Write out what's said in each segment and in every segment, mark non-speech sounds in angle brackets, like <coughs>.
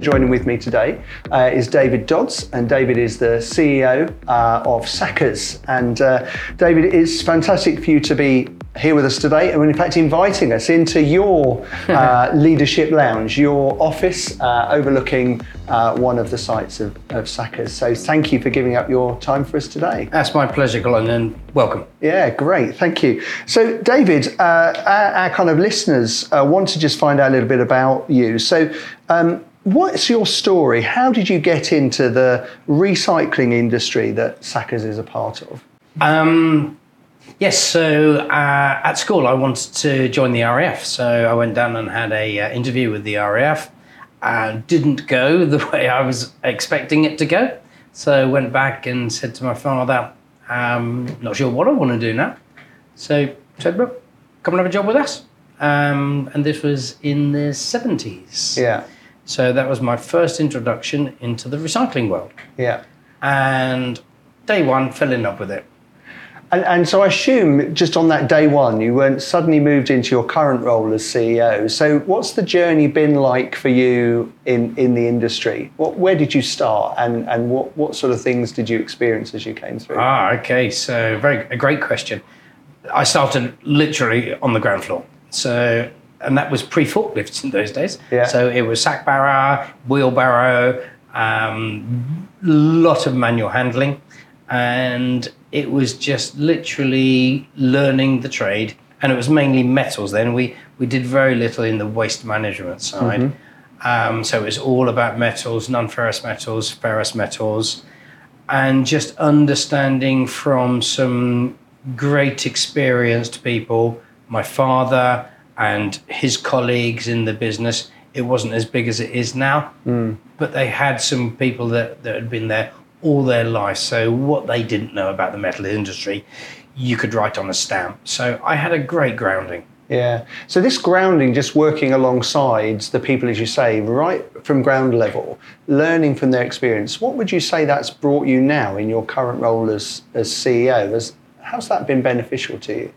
Joining with me today uh, is David Dodds, and David is the CEO uh, of Sackers. And uh, David, it's fantastic for you to be here with us today, and in fact, inviting us into your <laughs> uh, leadership lounge, your office uh, overlooking uh, one of the sites of, of Sackers. So, thank you for giving up your time for us today. That's my pleasure, Colin, and welcome. Yeah, great. Thank you. So, David, uh, our, our, kind of listeners uh, want to just find out a little bit about you. So, um, what's your story? How did you get into the recycling industry that Sackers is a part of? Um, yes, so uh, at school I wanted to join the RAF, so I went down and had a uh, interview with the RAF. Uh, didn't go <laughs> the way I was expecting it to go, so went back and said to my father, um, "Not sure what I want to do now." So said, "Look, come and have a job with us." Um, and this was in the seventies. Yeah. So that was my first introduction into the recycling world. Yeah. And day one, fell in love with it. And, and, so I assume just on that day one, you weren't suddenly moved into your current role as CEO. So what's the journey been like for you in, in the industry? What, where did you start and, and what, what sort of things did you experience as you came through? Ah, okay. So very a great question. I started literally on the ground floor. So and that was pre forklifts in those days. Yeah. So it was sack barrow, wheelbarrow, um, lot of manual handling, and it was just literally learning the trade. And it was mainly metals. Then we we did very little in the waste management side. Mm-hmm. Um, so it was all about metals, non-ferrous metals, ferrous metals, and just understanding from some great experienced people. My father and his colleagues in the business. It wasn't as big as it is now, mm. but they had some people that, that had been there all their life. So what they didn't know about the metal industry, you could write on a stamp. So I had a great grounding. Yeah. So this grounding, just working alongside the people, as you say, right from ground level, learning from their experience. What would you say that's brought you now in your current role as as CEO? As how's that been beneficial to you?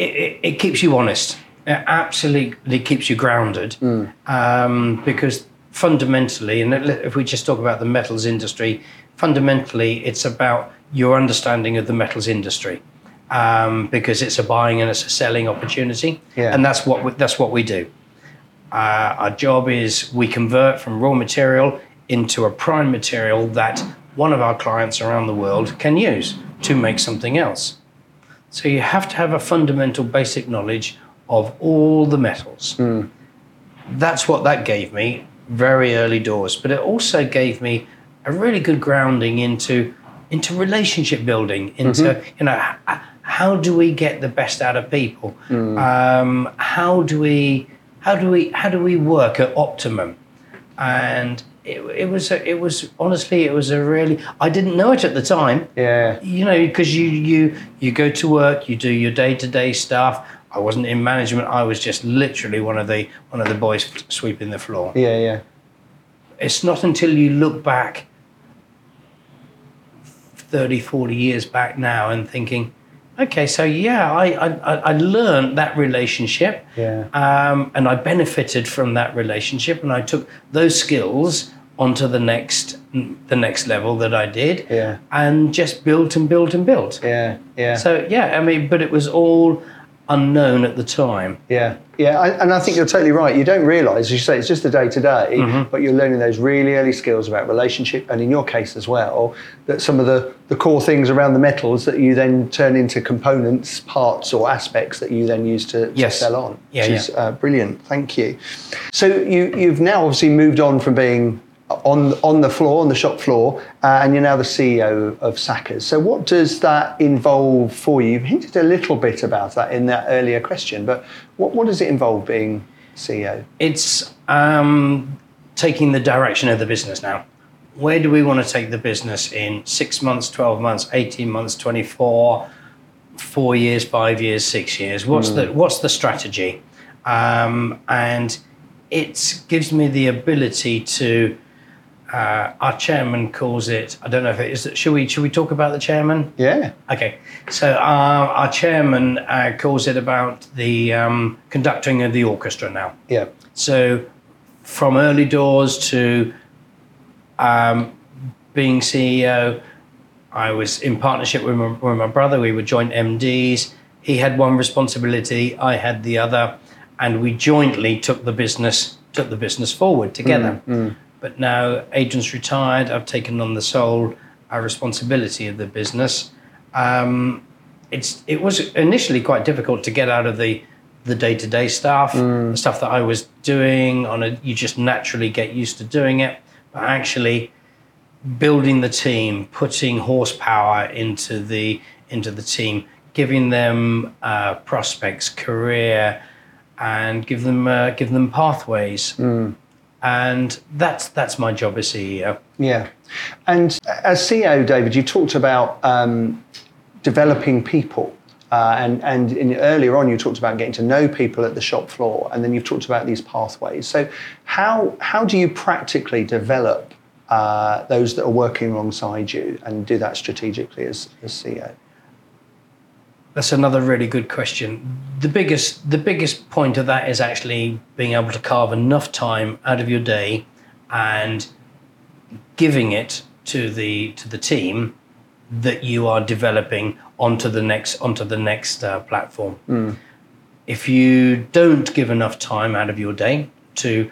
It, it, it keeps you honest. It absolutely keeps you grounded mm. um, because fundamentally, and if we just talk about the metals industry, fundamentally it's about your understanding of the metals industry um, because it's a buying and it's a selling opportunity, yeah. and that's what we, that's what we do. Uh, our job is we convert from raw material into a prime material that one of our clients around the world can use to make something else. So you have to have a fundamental basic knowledge of all the metals. Mm. That's what that gave me very early doors, but it also gave me a really good grounding into into relationship building, into mm-hmm. you know how do we get the best out of people? Mm. Um, how do we how do we how do we work at optimum? And it, it was a, it was honestly it was a really I didn't know it at the time. Yeah. You know because you you you go to work, you do your day to day stuff. I wasn't in management. I was just literally one of the one of the boys sweeping the floor. Yeah, yeah. It's not until you look back 30, 40 years back now and thinking, okay, so yeah, I I, I learned that relationship, yeah, um, and I benefited from that relationship, and I took those skills onto the next the next level that I did, yeah, and just built and built and built, yeah, yeah. So yeah, I mean, but it was all unknown at the time. Yeah, yeah, I, and I think you're totally right. You don't realise, as you say, it's just the day to day, but you're learning those really early skills about relationship, and in your case as well, that some of the, the core things around the metals that you then turn into components, parts, or aspects that you then use to, yes. to sell on. Yeah, which yeah. is uh, brilliant. Thank you. So you, you've now obviously moved on from being on on the floor, on the shop floor, uh, and you're now the CEO of Sackers. So, what does that involve for you? You've hinted a little bit about that in that earlier question, but what, what does it involve being CEO? It's um, taking the direction of the business now. Where do we want to take the business in six months, 12 months, 18 months, 24, four years, five years, six years? What's, mm. the, what's the strategy? Um, and it gives me the ability to uh, our chairman calls it. I don't know if it is. Should we should we talk about the chairman? Yeah. Okay. So our, our chairman uh, calls it about the um, conducting of the orchestra now. Yeah. So from early doors to um, being CEO, I was in partnership with my, with my brother. We were joint MDs. He had one responsibility, I had the other, and we jointly took the business took the business forward together. But now agents retired. I've taken on the sole uh, responsibility of the business. Um, it's it was initially quite difficult to get out of the the day to day stuff, the stuff that I was doing on a. You just naturally get used to doing it, but actually building the team, putting horsepower into the into the team, giving them uh, prospects, career, and give them uh, give them pathways. And that's that's my job as CEO. Yeah. And as CEO, David, you talked about um, developing people. Uh, and and in, earlier on, you talked about getting to know people at the shop floor, and then you've talked about these pathways. So, how how do you practically develop uh, those that are working alongside you and do that strategically as, as CEO? That's another really good question. The biggest the biggest point of that is actually being able to carve enough time out of your day and giving it to the to the team that you are developing onto the next onto the next uh, platform. If you don't give enough time out of your day to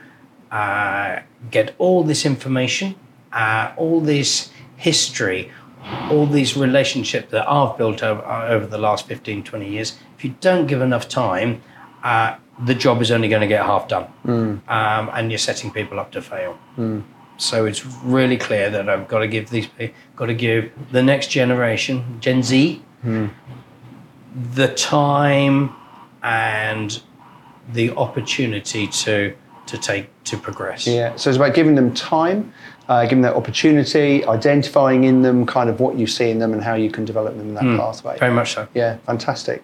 uh, get all this information, uh, all this history, all these relationships that I've built over, over the last 15, 20 years, if you don't give enough time, uh, the job is only going to get half done. Um, and you're setting people up to fail. So it's really clear that I've got to give these, got to give the next generation, Gen Z, the time and the opportunity to to take to progress. Yeah. So it's about giving them time, uh, giving that opportunity, identifying in them kind of what you see in them and how you can develop them in that pathway. Very much so. Yeah, fantastic.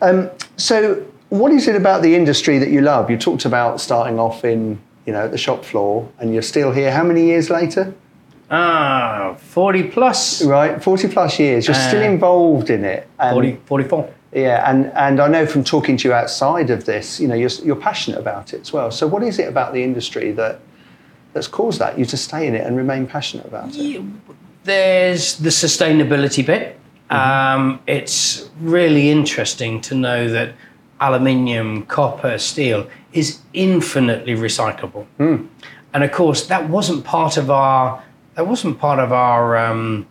Um, so, what is it about the industry that you love? You talked about starting off in, you know, the shop floor, and you're still here. How many years later? Ah, 40 plus. Right, forty plus years. You're still Uh, involved in it. And, 40, 44. Yeah, and and I know from talking to you outside of this, you know, you're you're passionate about it as well. So, what is it about the industry that that's caused that you to stay in it and remain passionate about it? There's the sustainability bit. Um, it's really interesting to know that aluminium, copper, steel is infinitely recyclable. And of course, that wasn't part of our that wasn't part of our um,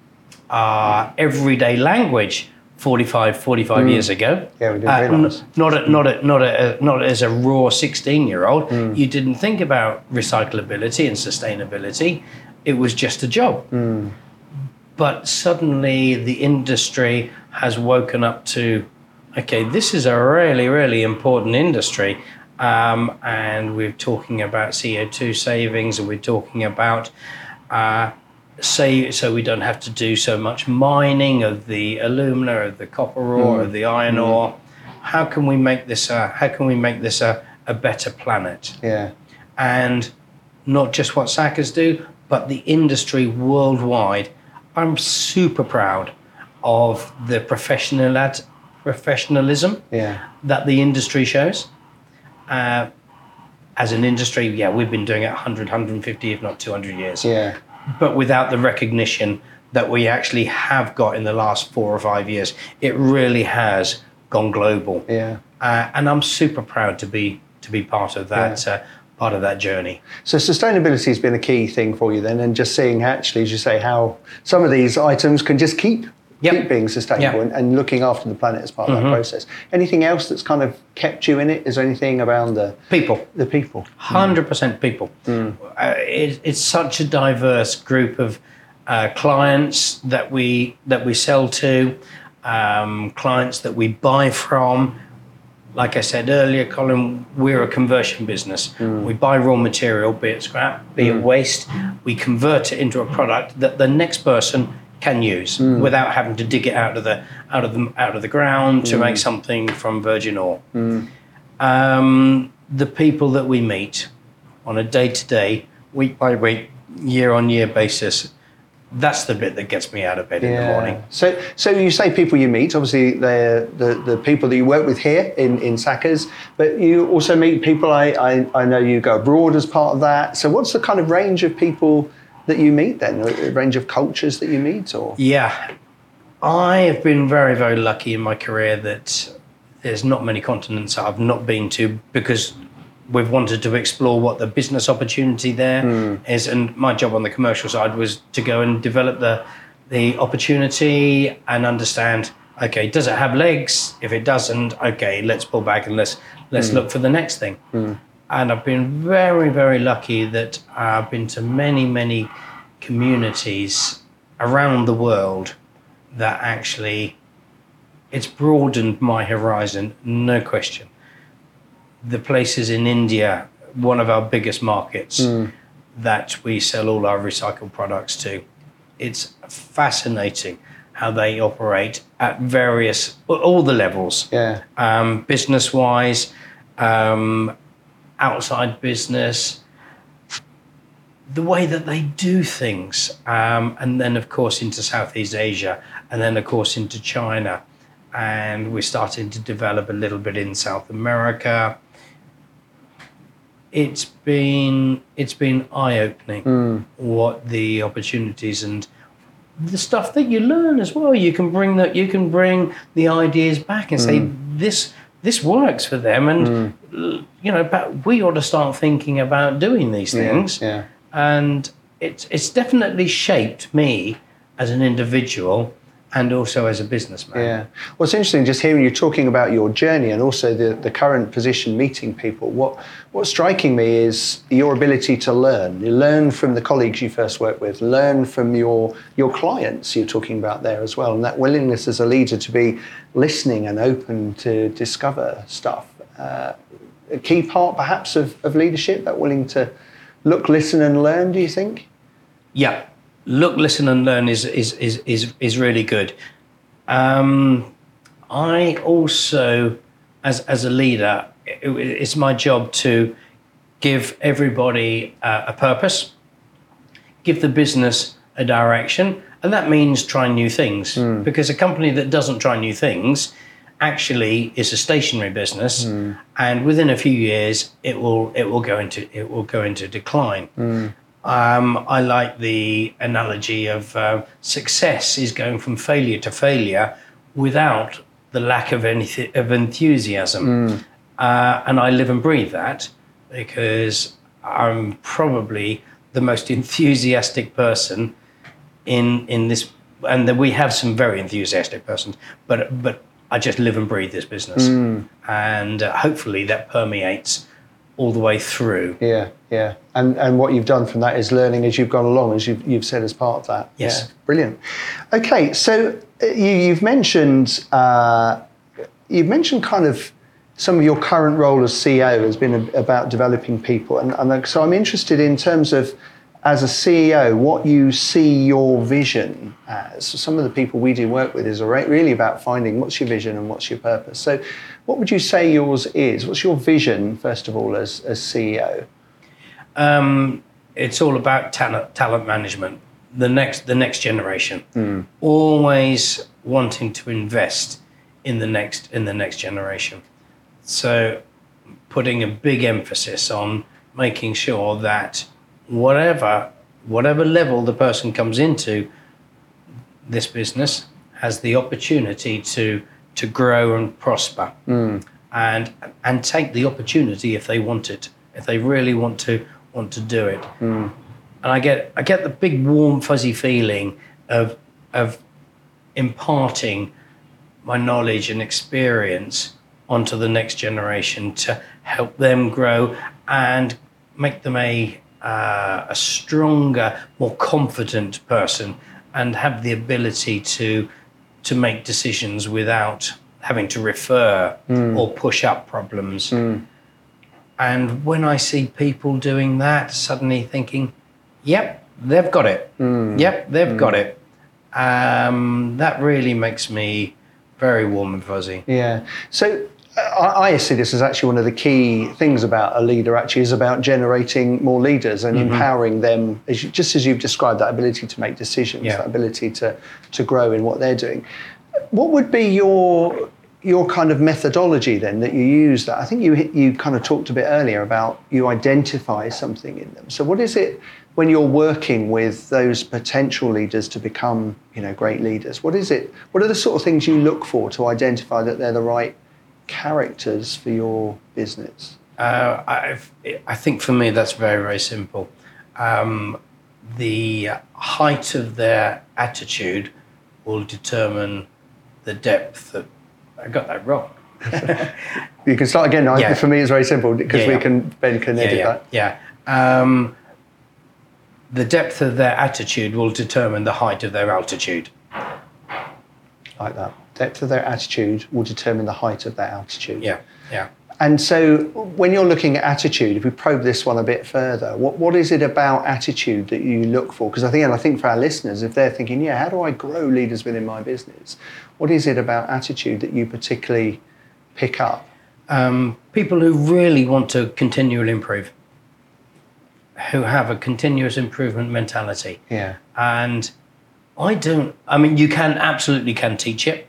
our everyday language 45, 45 years ago. Yeah, we didn't Uh, n- not a, not a, not a, not as a raw 16 year old. You didn't think about recyclability and sustainability. It was just a job. But suddenly the industry has woken up to, okay, this is a really, really important industry. Um, and we're talking about CO2 savings and we're talking about uh, say so we don't have to do so much mining of the alumina, of the copper ore, of the iron ore. How can we make this a, how can we make this a, a better planet? Yeah, and not just what Sackers do, but the industry worldwide. I'm super proud of the professional ad, professionalism yeah, that the industry shows. Uh, as an industry, yeah, we've been doing it 100, 150, if not 200 years, yeah, but without the recognition that we actually have got in the last four or five years. It really has gone global, yeah. uh, and I'm super proud to be to be part of that uh, part of that journey. So sustainability has been a key thing for you then, and just seeing actually, as you say, how some of these items can just keep Yep. keep being sustainable Yeah. and, and looking after the planet as part of that process. Anything else that's kind of kept you in it? Is there anything around the People, the people? hundred percent people. Uh, it, it's such a diverse group of uh, clients that we that we sell to, um, clients that we buy from. Like I said earlier, Colin, we're a conversion business. We buy raw material, be it scrap, be it waste. We convert it into a product that the next person can use hmm. without having to dig it out of the out of the out of the ground to hmm. make something from virgin ore hmm. um, the people that we meet on a day to day, week by week, year on year basis, that's the bit that gets me out of bed in the morning. So, so you say people you meet. Obviously, they're the, the people that you work with here in in Sackers, but you also meet people. I, I I know you go abroad as part of that. So, what's the kind of range of people that you meet then? A range of cultures that you meet, or Yeah, I have been very very lucky in my career that there's not many continents that I've not been to because we've wanted to explore what the business opportunity there hmm. is, and my job on the commercial side was to go and develop the the opportunity and understand. Okay, does it have legs? If it doesn't, okay, let's pull back and let's let's hmm. look for the next thing. Hmm. And I've been very very lucky that I've been to many many communities around the world that actually it's broadened my horizon, no question. The places in India, one of our biggest markets that we sell all our recycled products to. It's fascinating how they operate at various, all the levels, yeah, um, business wise, um, outside business, the way that they do things. Um, and then, of course, into Southeast Asia, and then, of course, into China. And we're starting to develop a little bit in South America it's been it's been eye opening what the opportunities and the stuff that you learn as well. You can bring that you can bring the ideas back and say this this works for them, and mm. you know, but we ought to start thinking about doing these things. yeah. And it's it's definitely shaped me as an individual and also as a businessman. Yeah. Well, it's interesting just hearing you talking about your journey and also the, the current position meeting people. What what's striking me is your ability to learn. You learn from the colleagues you first worked with, learn from your your clients you're talking about there as well, and that willingness as a leader to be listening and open to discover stuff. Uh, a key part perhaps of, of leadership, that willing to look, listen and learn, do you think? Yeah, look, listen, and learn is is is is, is really good. Um, I also, as as a leader, it, it's my job to give everybody uh, a purpose, give the business a direction, and that means trying new things. Because a company that doesn't try new things actually is a stationary business, and within a few years, it will it will go into it will go into decline. Um, I like the analogy of uh, success is going from failure to failure without the lack of anything of enthusiasm, uh, and I live and breathe that because I'm probably the most <laughs> enthusiastic person in in this, and we have some very enthusiastic persons, but but I just live and breathe this business, and uh, hopefully that permeates all the way through. Yeah, yeah. And and what you've done from that is learning as you've gone along, as you've, you've said as part of that. Yes. Yeah, brilliant. Okay, so uh, you, you've mentioned uh, you've mentioned kind of some of your current role as CEO has been a, about developing people, and, and so I'm interested in terms of as a CEO, what you see your vision as. So some of the people we do work with is really about finding what's your vision and what's your purpose. So, what would you say yours is? What's your vision, first of all, as, as CEO? Um, it's all about talent, talent management. The next, the next generation. Always wanting to invest in the next, in the next generation. So, putting a big emphasis on making sure that whatever, whatever level the person comes into this business has the opportunity to to grow and prosper. And and take the opportunity if they want it if they really want to want to do it. And i get i get the big warm fuzzy feeling of of imparting my knowledge and experience onto the next generation to help them grow and make them a uh, a stronger, more confident person, and have the ability to to make decisions without having to refer hmm. or push up problems. Hmm. And when I see people doing that, suddenly thinking, "Yep, they've got it. Hmm. Yep, they've got it." Um, that really makes me very warm and fuzzy. Yeah. So I, I see this as actually one of the key things about a leader. Actually, is about generating more leaders and Mm-hmm. empowering them, as you, just as you've described, that ability to make decisions, Yeah. that ability to to grow in what they're doing. What would be your your kind of methodology then that you use? That I think you you kind of talked a bit earlier about you identify something in them. So what is it when you're working with those potential leaders to become you know great leaders? What is it? What are the sort of things you look for to identify that they're the right characters for your business? Uh, I've, I think for me that's very very simple. Um, the height of their attitude will determine the depth of. I got that wrong. <laughs> You can start again. Yeah. For me, it's very simple because Yeah, we yeah. can Ben can edit yeah, that. yeah, yeah. Um, the depth of their attitude will determine the height of their altitude. like that. Depth of their attitude will determine the height of their altitude. Yeah, yeah. And so, when you're looking at attitude, if we probe this one a bit further, what, what is it about attitude that you look for? Because I think, and I think for our listeners, if they're thinking, yeah, how do I grow leaders within my business? What is it about attitude that you particularly pick up? Um, people who really want to continually improve, who have a continuous improvement mentality. Yeah. and I don't. I mean, you can absolutely can teach it,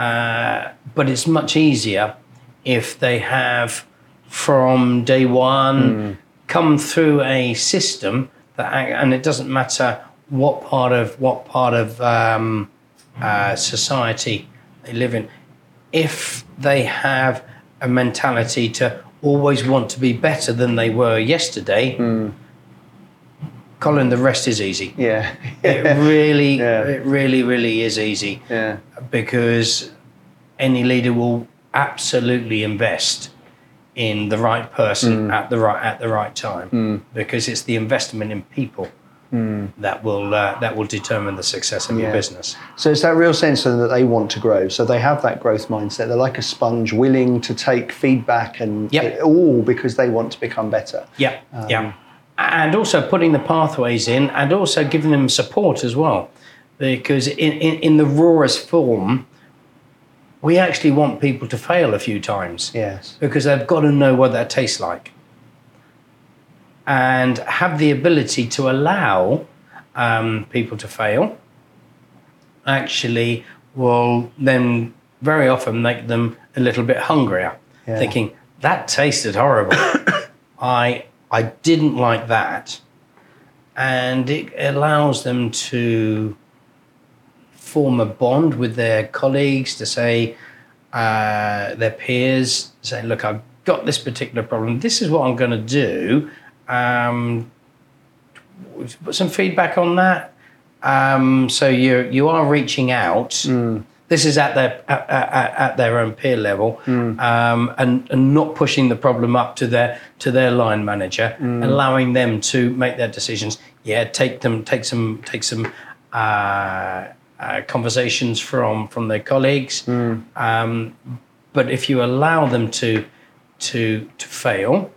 uh, but it's much easier if they have from day one come through a system that, and it doesn't matter what part of what part of um, uh, society they live in. If they have a mentality to always want to be better than they were yesterday, Colin, the rest is easy. Yeah. It <laughs> really, Yeah. it really, really is easy yeah. because any leader will absolutely invest in the right person Mm. at the right at the right time because it's the investment in people that will uh, that will determine the success of your Mm. Business. So it's that real sense that they want to grow. So they have that growth mindset. They're like a sponge, willing to take feedback and Yep. all because they want to become better. Yeah, Um, yeah. And also putting the pathways in and also giving them support as well. Because in, in, in the rawest form, we actually want people to fail a few times Yes. because they've got to know what that tastes like and have the ability to allow um, people to fail actually will then very often make them a little bit hungrier Yeah. thinking that tasted horrible <coughs> i i didn't like that. And it allows them to form a bond with their colleagues to say uh, their peers say look i've got this particular problem. This is what i'm going to do. Um, put some feedback on that. Um, so you you are reaching out this is at their at, at, at their own peer level um, and, and not pushing the problem up to their to their line manager allowing them to make their decisions. Yeah take them take some take some uh, uh, conversations from from their colleagues. Um, but if you allow them to to to fail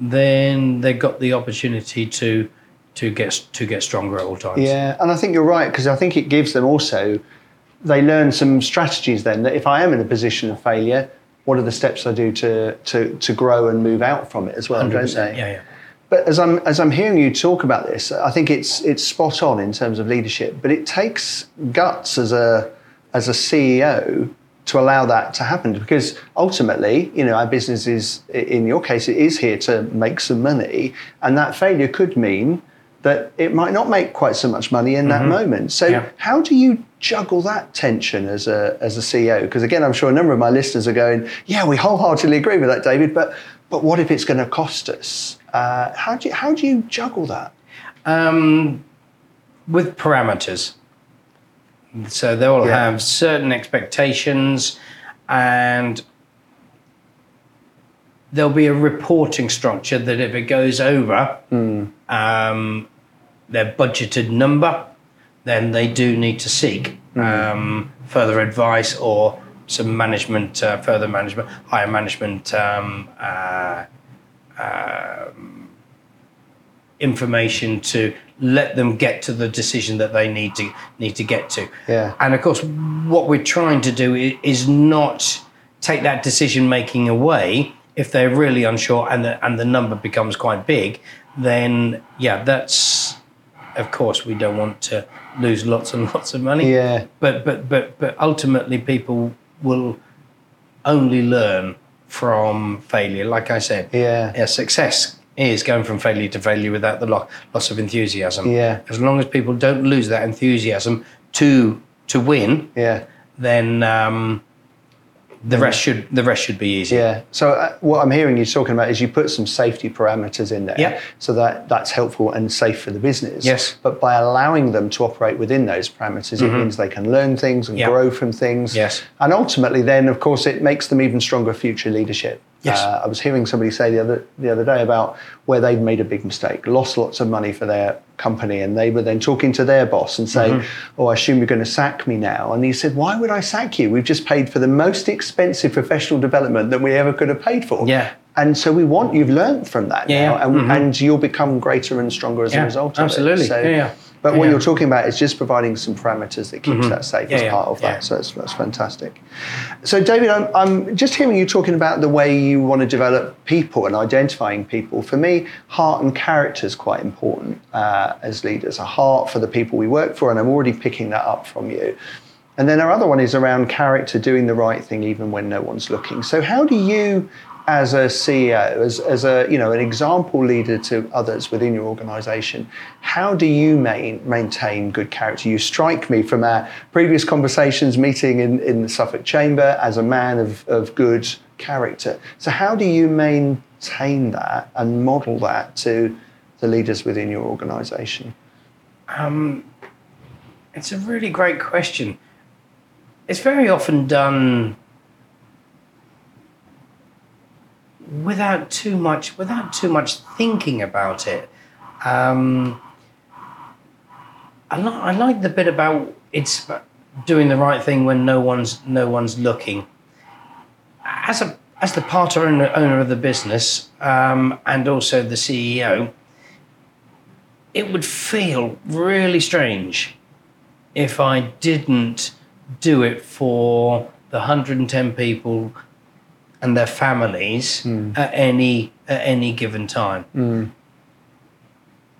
then they've got the opportunity to to get to get stronger at all times. Yeah, and I think you're right because I think it gives them also they learn some strategies then that if I am in a position of failure, what are the steps I do to to to grow and move out from it as well, don't 100%. they? yeah yeah But as I'm as I'm hearing you talk about this, I think it's it's spot on in terms of leadership. But it takes guts as a as a CEO to allow that to happen because ultimately, you know, our business is in your case it is here to make some money, and that failure could mean that it might not make quite so much money in that moment. So Yeah. how do you juggle that tension as a as a CEO? Because again, I'm sure a number of my listeners are going, "Yeah, we wholeheartedly agree with that, David." But but what if it's going to cost us? Uh, how do you, how do you juggle that? um, with parameters. So they will Yeah. have certain expectations, and there'll be a reporting structure that if it goes over um, their budgeted number, then they do need to seek um, further advice or some management, uh, further management, higher management um, uh, information to let them get to the decision that they need to need to get to. Yeah. And of course, what we're trying to do is not take that decision making away if they're really unsure and the, and the number becomes quite big, then yeah, that's of course we don't want to lose lots and <laughs> lots of money. Yeah. But but but but ultimately people will only learn from failure. Like I said, Yeah. yeah success is going from failure to failure without the lo- loss of enthusiasm. Yeah. As long as people don't lose that enthusiasm to to win, Yeah. then um, the rest should the rest should be easy. Yeah. So uh, what I'm hearing you talking about is you put some safety parameters in there, Yeah. so that that's helpful and safe for the business. Yes. But by allowing them to operate within those parameters, it means they can learn things and Mm-hmm. Yeah. grow from things. Yes. And ultimately, then of course, it makes them even stronger future leadership. Yes. Uh, I was hearing somebody say the other the other day about where they'd made a big mistake, lost lots of money for their company, and they were then talking to their boss and saying, Mm-hmm. "Oh, I assume you're going to sack me now." And he said, "Why would I sack you? We've just paid for the most expensive professional development that we ever could have paid for." Yeah. And so we want you've learned from that Yeah, now, and, and you'll become greater and stronger as Yeah, a result of absolutely. it. So, Yeah, yeah. But what Yeah. you're talking about is just providing some parameters that keeps that safe Yeah, as yeah, part of that. So that's, that's fantastic. So, David, I'm, I'm just hearing you talking about the way you want to develop people and identifying people. For me, heart and character is quite important uh, as leaders. A heart for the people we work for, and I'm already picking that up from you. And then our other one is around character, doing the right thing even when no one's looking. So, how do you, as a CEO, as, as a you know an example leader to others within your organisation, how do you main, maintain good character? You strike me from our previous conversations, meeting in, in the Suffolk Chamber, as a man of, of good character. So, how do you maintain that and model that to the leaders within your organisation? Um, it's a really great question. It's very often done without too much without too much thinking about it. Um, I, li- I like the bit about it's doing the right thing when no one's no one's looking. As a as the part owner, owner of the business um, and also the CEO, it would feel really strange if I didn't do it for the 110 people and their families hmm. at any at any given time. Hmm.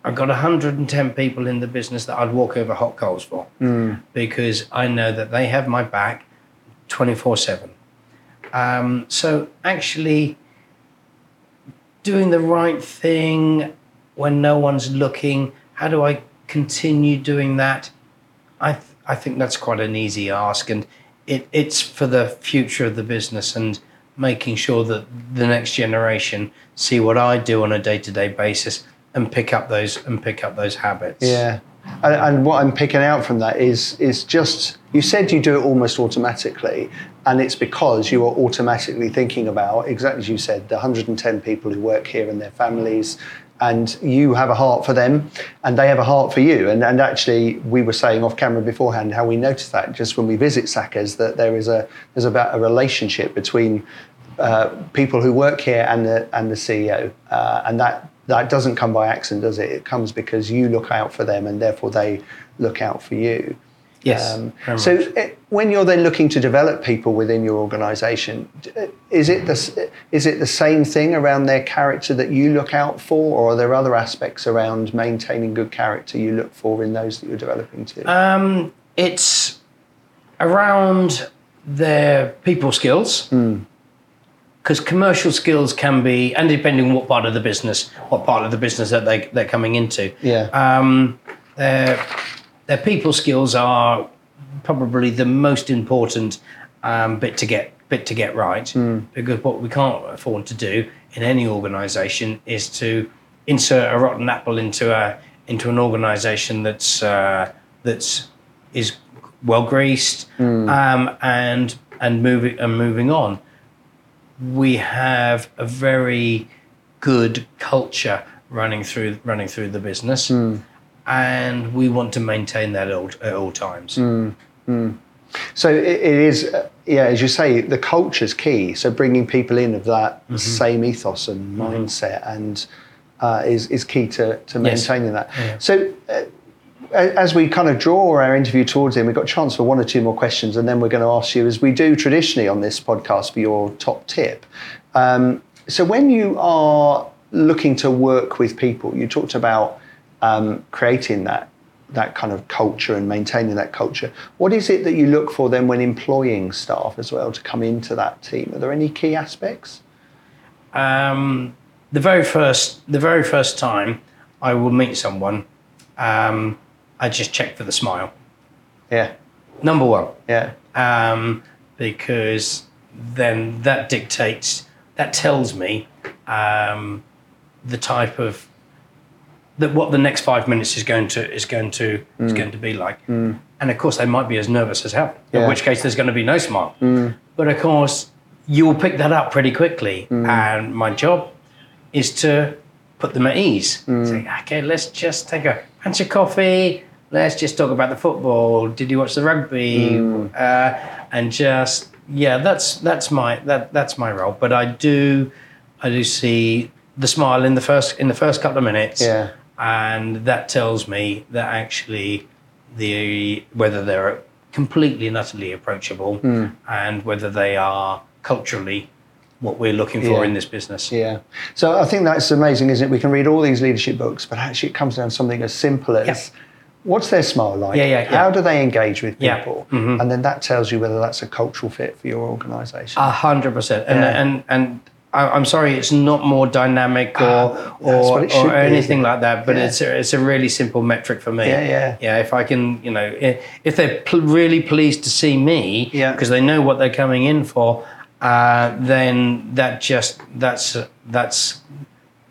I've got 110 people in the business that I'd walk over hot coals for hmm. because I know that they have my back 24 7. Um, so actually, doing the right thing when no one's looking, how do I continue doing that? I, th- I think that's quite an easy ask, and it, it's for the future of the business and making sure that the next generation see what I do on a day to day basis and pick up those and pick up those habits. Yeah. And, and what I'm picking out from that is is just you said you do it almost automatically, and it's because you are automatically thinking about exactly as you said the 110 people who work here and their families, and you have a heart for them, and they have a heart for you. And and actually, we were saying off camera beforehand how we notice that just when we visit Sackers that there is a there's about a relationship between uh, people who work here and the and the CEO, uh, and that that doesn't come by accident, does it? It comes because you look out for them, and therefore they look out for you. Yes. Um, so, it, when you're then looking to develop people within your organisation, is it the is it the same thing around their character that you look out for, or are there other aspects around maintaining good character you look for in those that you're developing too? Um, it's around their people skills. Because commercial skills can be, and depending on what part of the business, what part of the business that they they're coming into. Yeah. Um, their their people skills are probably the most important um, bit to get bit to get right. Because what we can't afford to do in any organisation is to insert a rotten apple into a into an organisation that's uh, that's is well greased um, and and moving and moving on. We have a very good culture running through running through the business, and we want to maintain that at all, at all times. So it, it is, uh, yeah, as you say, the culture is key. So bringing people in of that Mm-hmm. same ethos and mindset and uh, is is key to to Yes. maintaining that. Yeah. So. Uh, as we kind of draw our interview towards him, we've got a chance for one or two more questions, and then we're going to ask you, as we do traditionally on this podcast, for your top tip. Um, so, when you are looking to work with people, you talked about um, creating that that kind of culture and maintaining that culture. What is it that you look for then when employing staff as well to come into that team? Are there any key aspects? Um, the very first, the very first time I will meet someone, um, I just check for the smile. Yeah, Number one, yeah, um, because then that dictates, that tells me um, the type of that what the next five minutes is going to is going to is mm. going to be like. Mm. And of course, they might be as nervous as hell. Yeah. In which case, there's going to be no smile. Mm. But of course, you will pick that up pretty quickly. And my job is to put them at ease. Say, okay, let's just take a bunch of coffee. Let's just talk about the football. Did you watch the rugby? Uh, and just yeah, that's that's my that that's my role. But I do I do see the smile in the first in the first couple of minutes. Yeah. And that tells me that actually the whether they're completely and utterly approachable Hmm. and whether they are culturally what we're looking for Yeah. in this business. Yeah. So I think that's amazing, isn't it? We can read all these leadership books, but actually it comes down to something as simple as what's their smile like? Yeah, yeah, yeah. How do they engage with Yeah. people? Mhm. And then that tells you whether that's a cultural fit for your organisation. A hundred percent. And and and I'm sorry, it's not more dynamic or Ah, or, should or be, anything like that. But Yeah. it's a, it's a really simple metric for me. Yeah, yeah. Yeah, if I can, you know, if they're pl- really pleased to see me, Yeah. because they know what they're coming in for, uh, then that just that's that's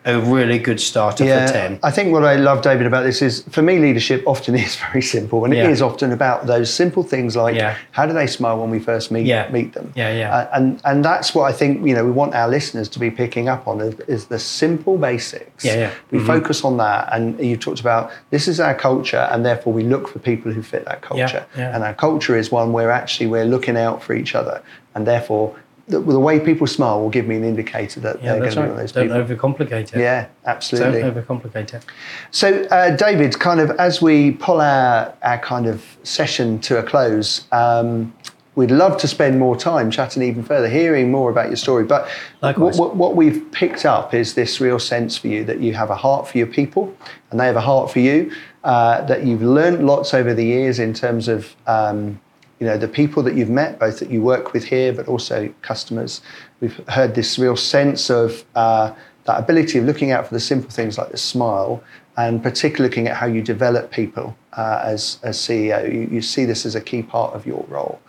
a really good starter for ten. I think what I love, David, about this is for me, leadership often <laughs> is very simple, and Yeah. it is often about those simple things like Yeah. how do they smile when we first meet Yeah. meet them. Yeah, yeah. Uh, and and that's what I think you know we want our listeners to be picking up on is, is the simple basics. Yeah, yeah. We Mhm. focus on that, and you talked about this is our culture, and therefore we look for people who fit that culture. Yeah, yeah. And our culture is one where actually we're looking out for each other, and therefore. The, the way people smile will give me an indicator that Yeah, they're going to be one of those Don't people. overcomplicate it. Yeah, absolutely. Don't overcomplicate it. So, uh, David, kind of as we pull our, our kind of session to a close, um, we'd love to spend more time chatting even further, hearing more about your story. But what, Likewise. what, what we've picked up is this real sense for you that you have a heart for your people and they have a heart for you, uh, that you've learned lots over the years in terms of. Um, you know the people that you've met, both that you work with here, but also customers. We've heard this real sense of uh, that ability of looking out for the simple things like the smile, and particularly looking at how you develop people uh, as as CEO. You, you see this as a key part of your role.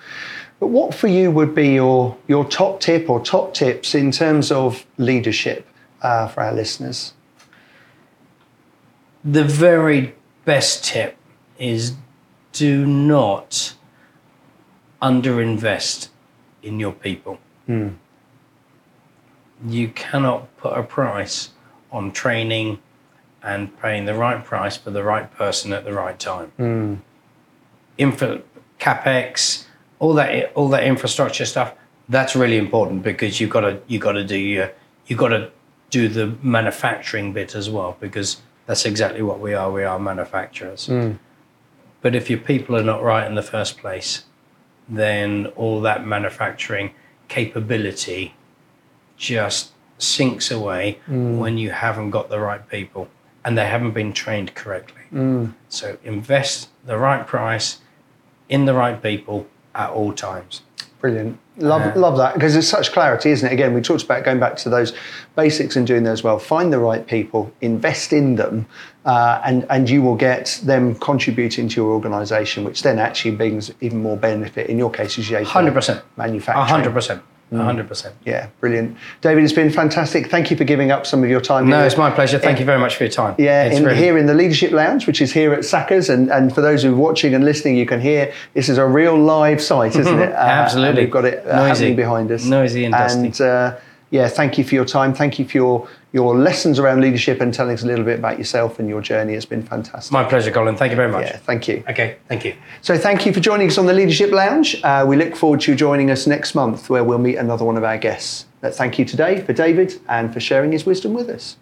But what for you would be your your top tip or top tips in terms of leadership uh, for our listeners? The very best tip is do not underinvest in your people. Hmm. You cannot put a price on training and paying the right price for the right person at the right time. Hmm. Infra, capex, all that, all that infrastructure stuff. That's really important because you've got to you got to do your you got to do the manufacturing bit as well because that's exactly what we are. We are manufacturers. Hmm. But if your people are not right in the first place, then all that manufacturing capability just sinks away mm. when you haven't got the right people and they haven't been trained correctly. Mm. So invest the right price in the right people at all times. Brilliant. Love, Yeah. love that because there's such clarity, isn't it? Again, we talked about going back to those basics and doing those well. Find the right people, invest in them, uh, and and you will get them contributing to your organisation, which then actually brings even more benefit. In your case, as you 100%. manufacturing. Hundred percent. Hundred percent. Yeah, brilliant. David, it's been fantastic. Thank you for giving up some of your time. No, here. it's my pleasure. Thank you very much for your time. Yeah, in, really- here in the Leadership Lounge, which is here at Sackers, and, and for those who are watching and listening, you can hear this is a real live site, isn't it? <laughs> Uh, Absolutely. we've got it uh, Noisy. happening behind us. Noisy and dusty. And uh, yeah, thank you for your time. Thank you for your your lessons around leadership and telling us a little bit about yourself and your journey. It's been fantastic. my pleasure, Colin. Thank you very much. yeah, thank you. Okay, thank you. So thank you for joining us on the Leadership Lounge. Uh, we look forward to you joining us next month, where we'll meet another one of our guests. Uh, thank you today for David and for sharing his wisdom with us.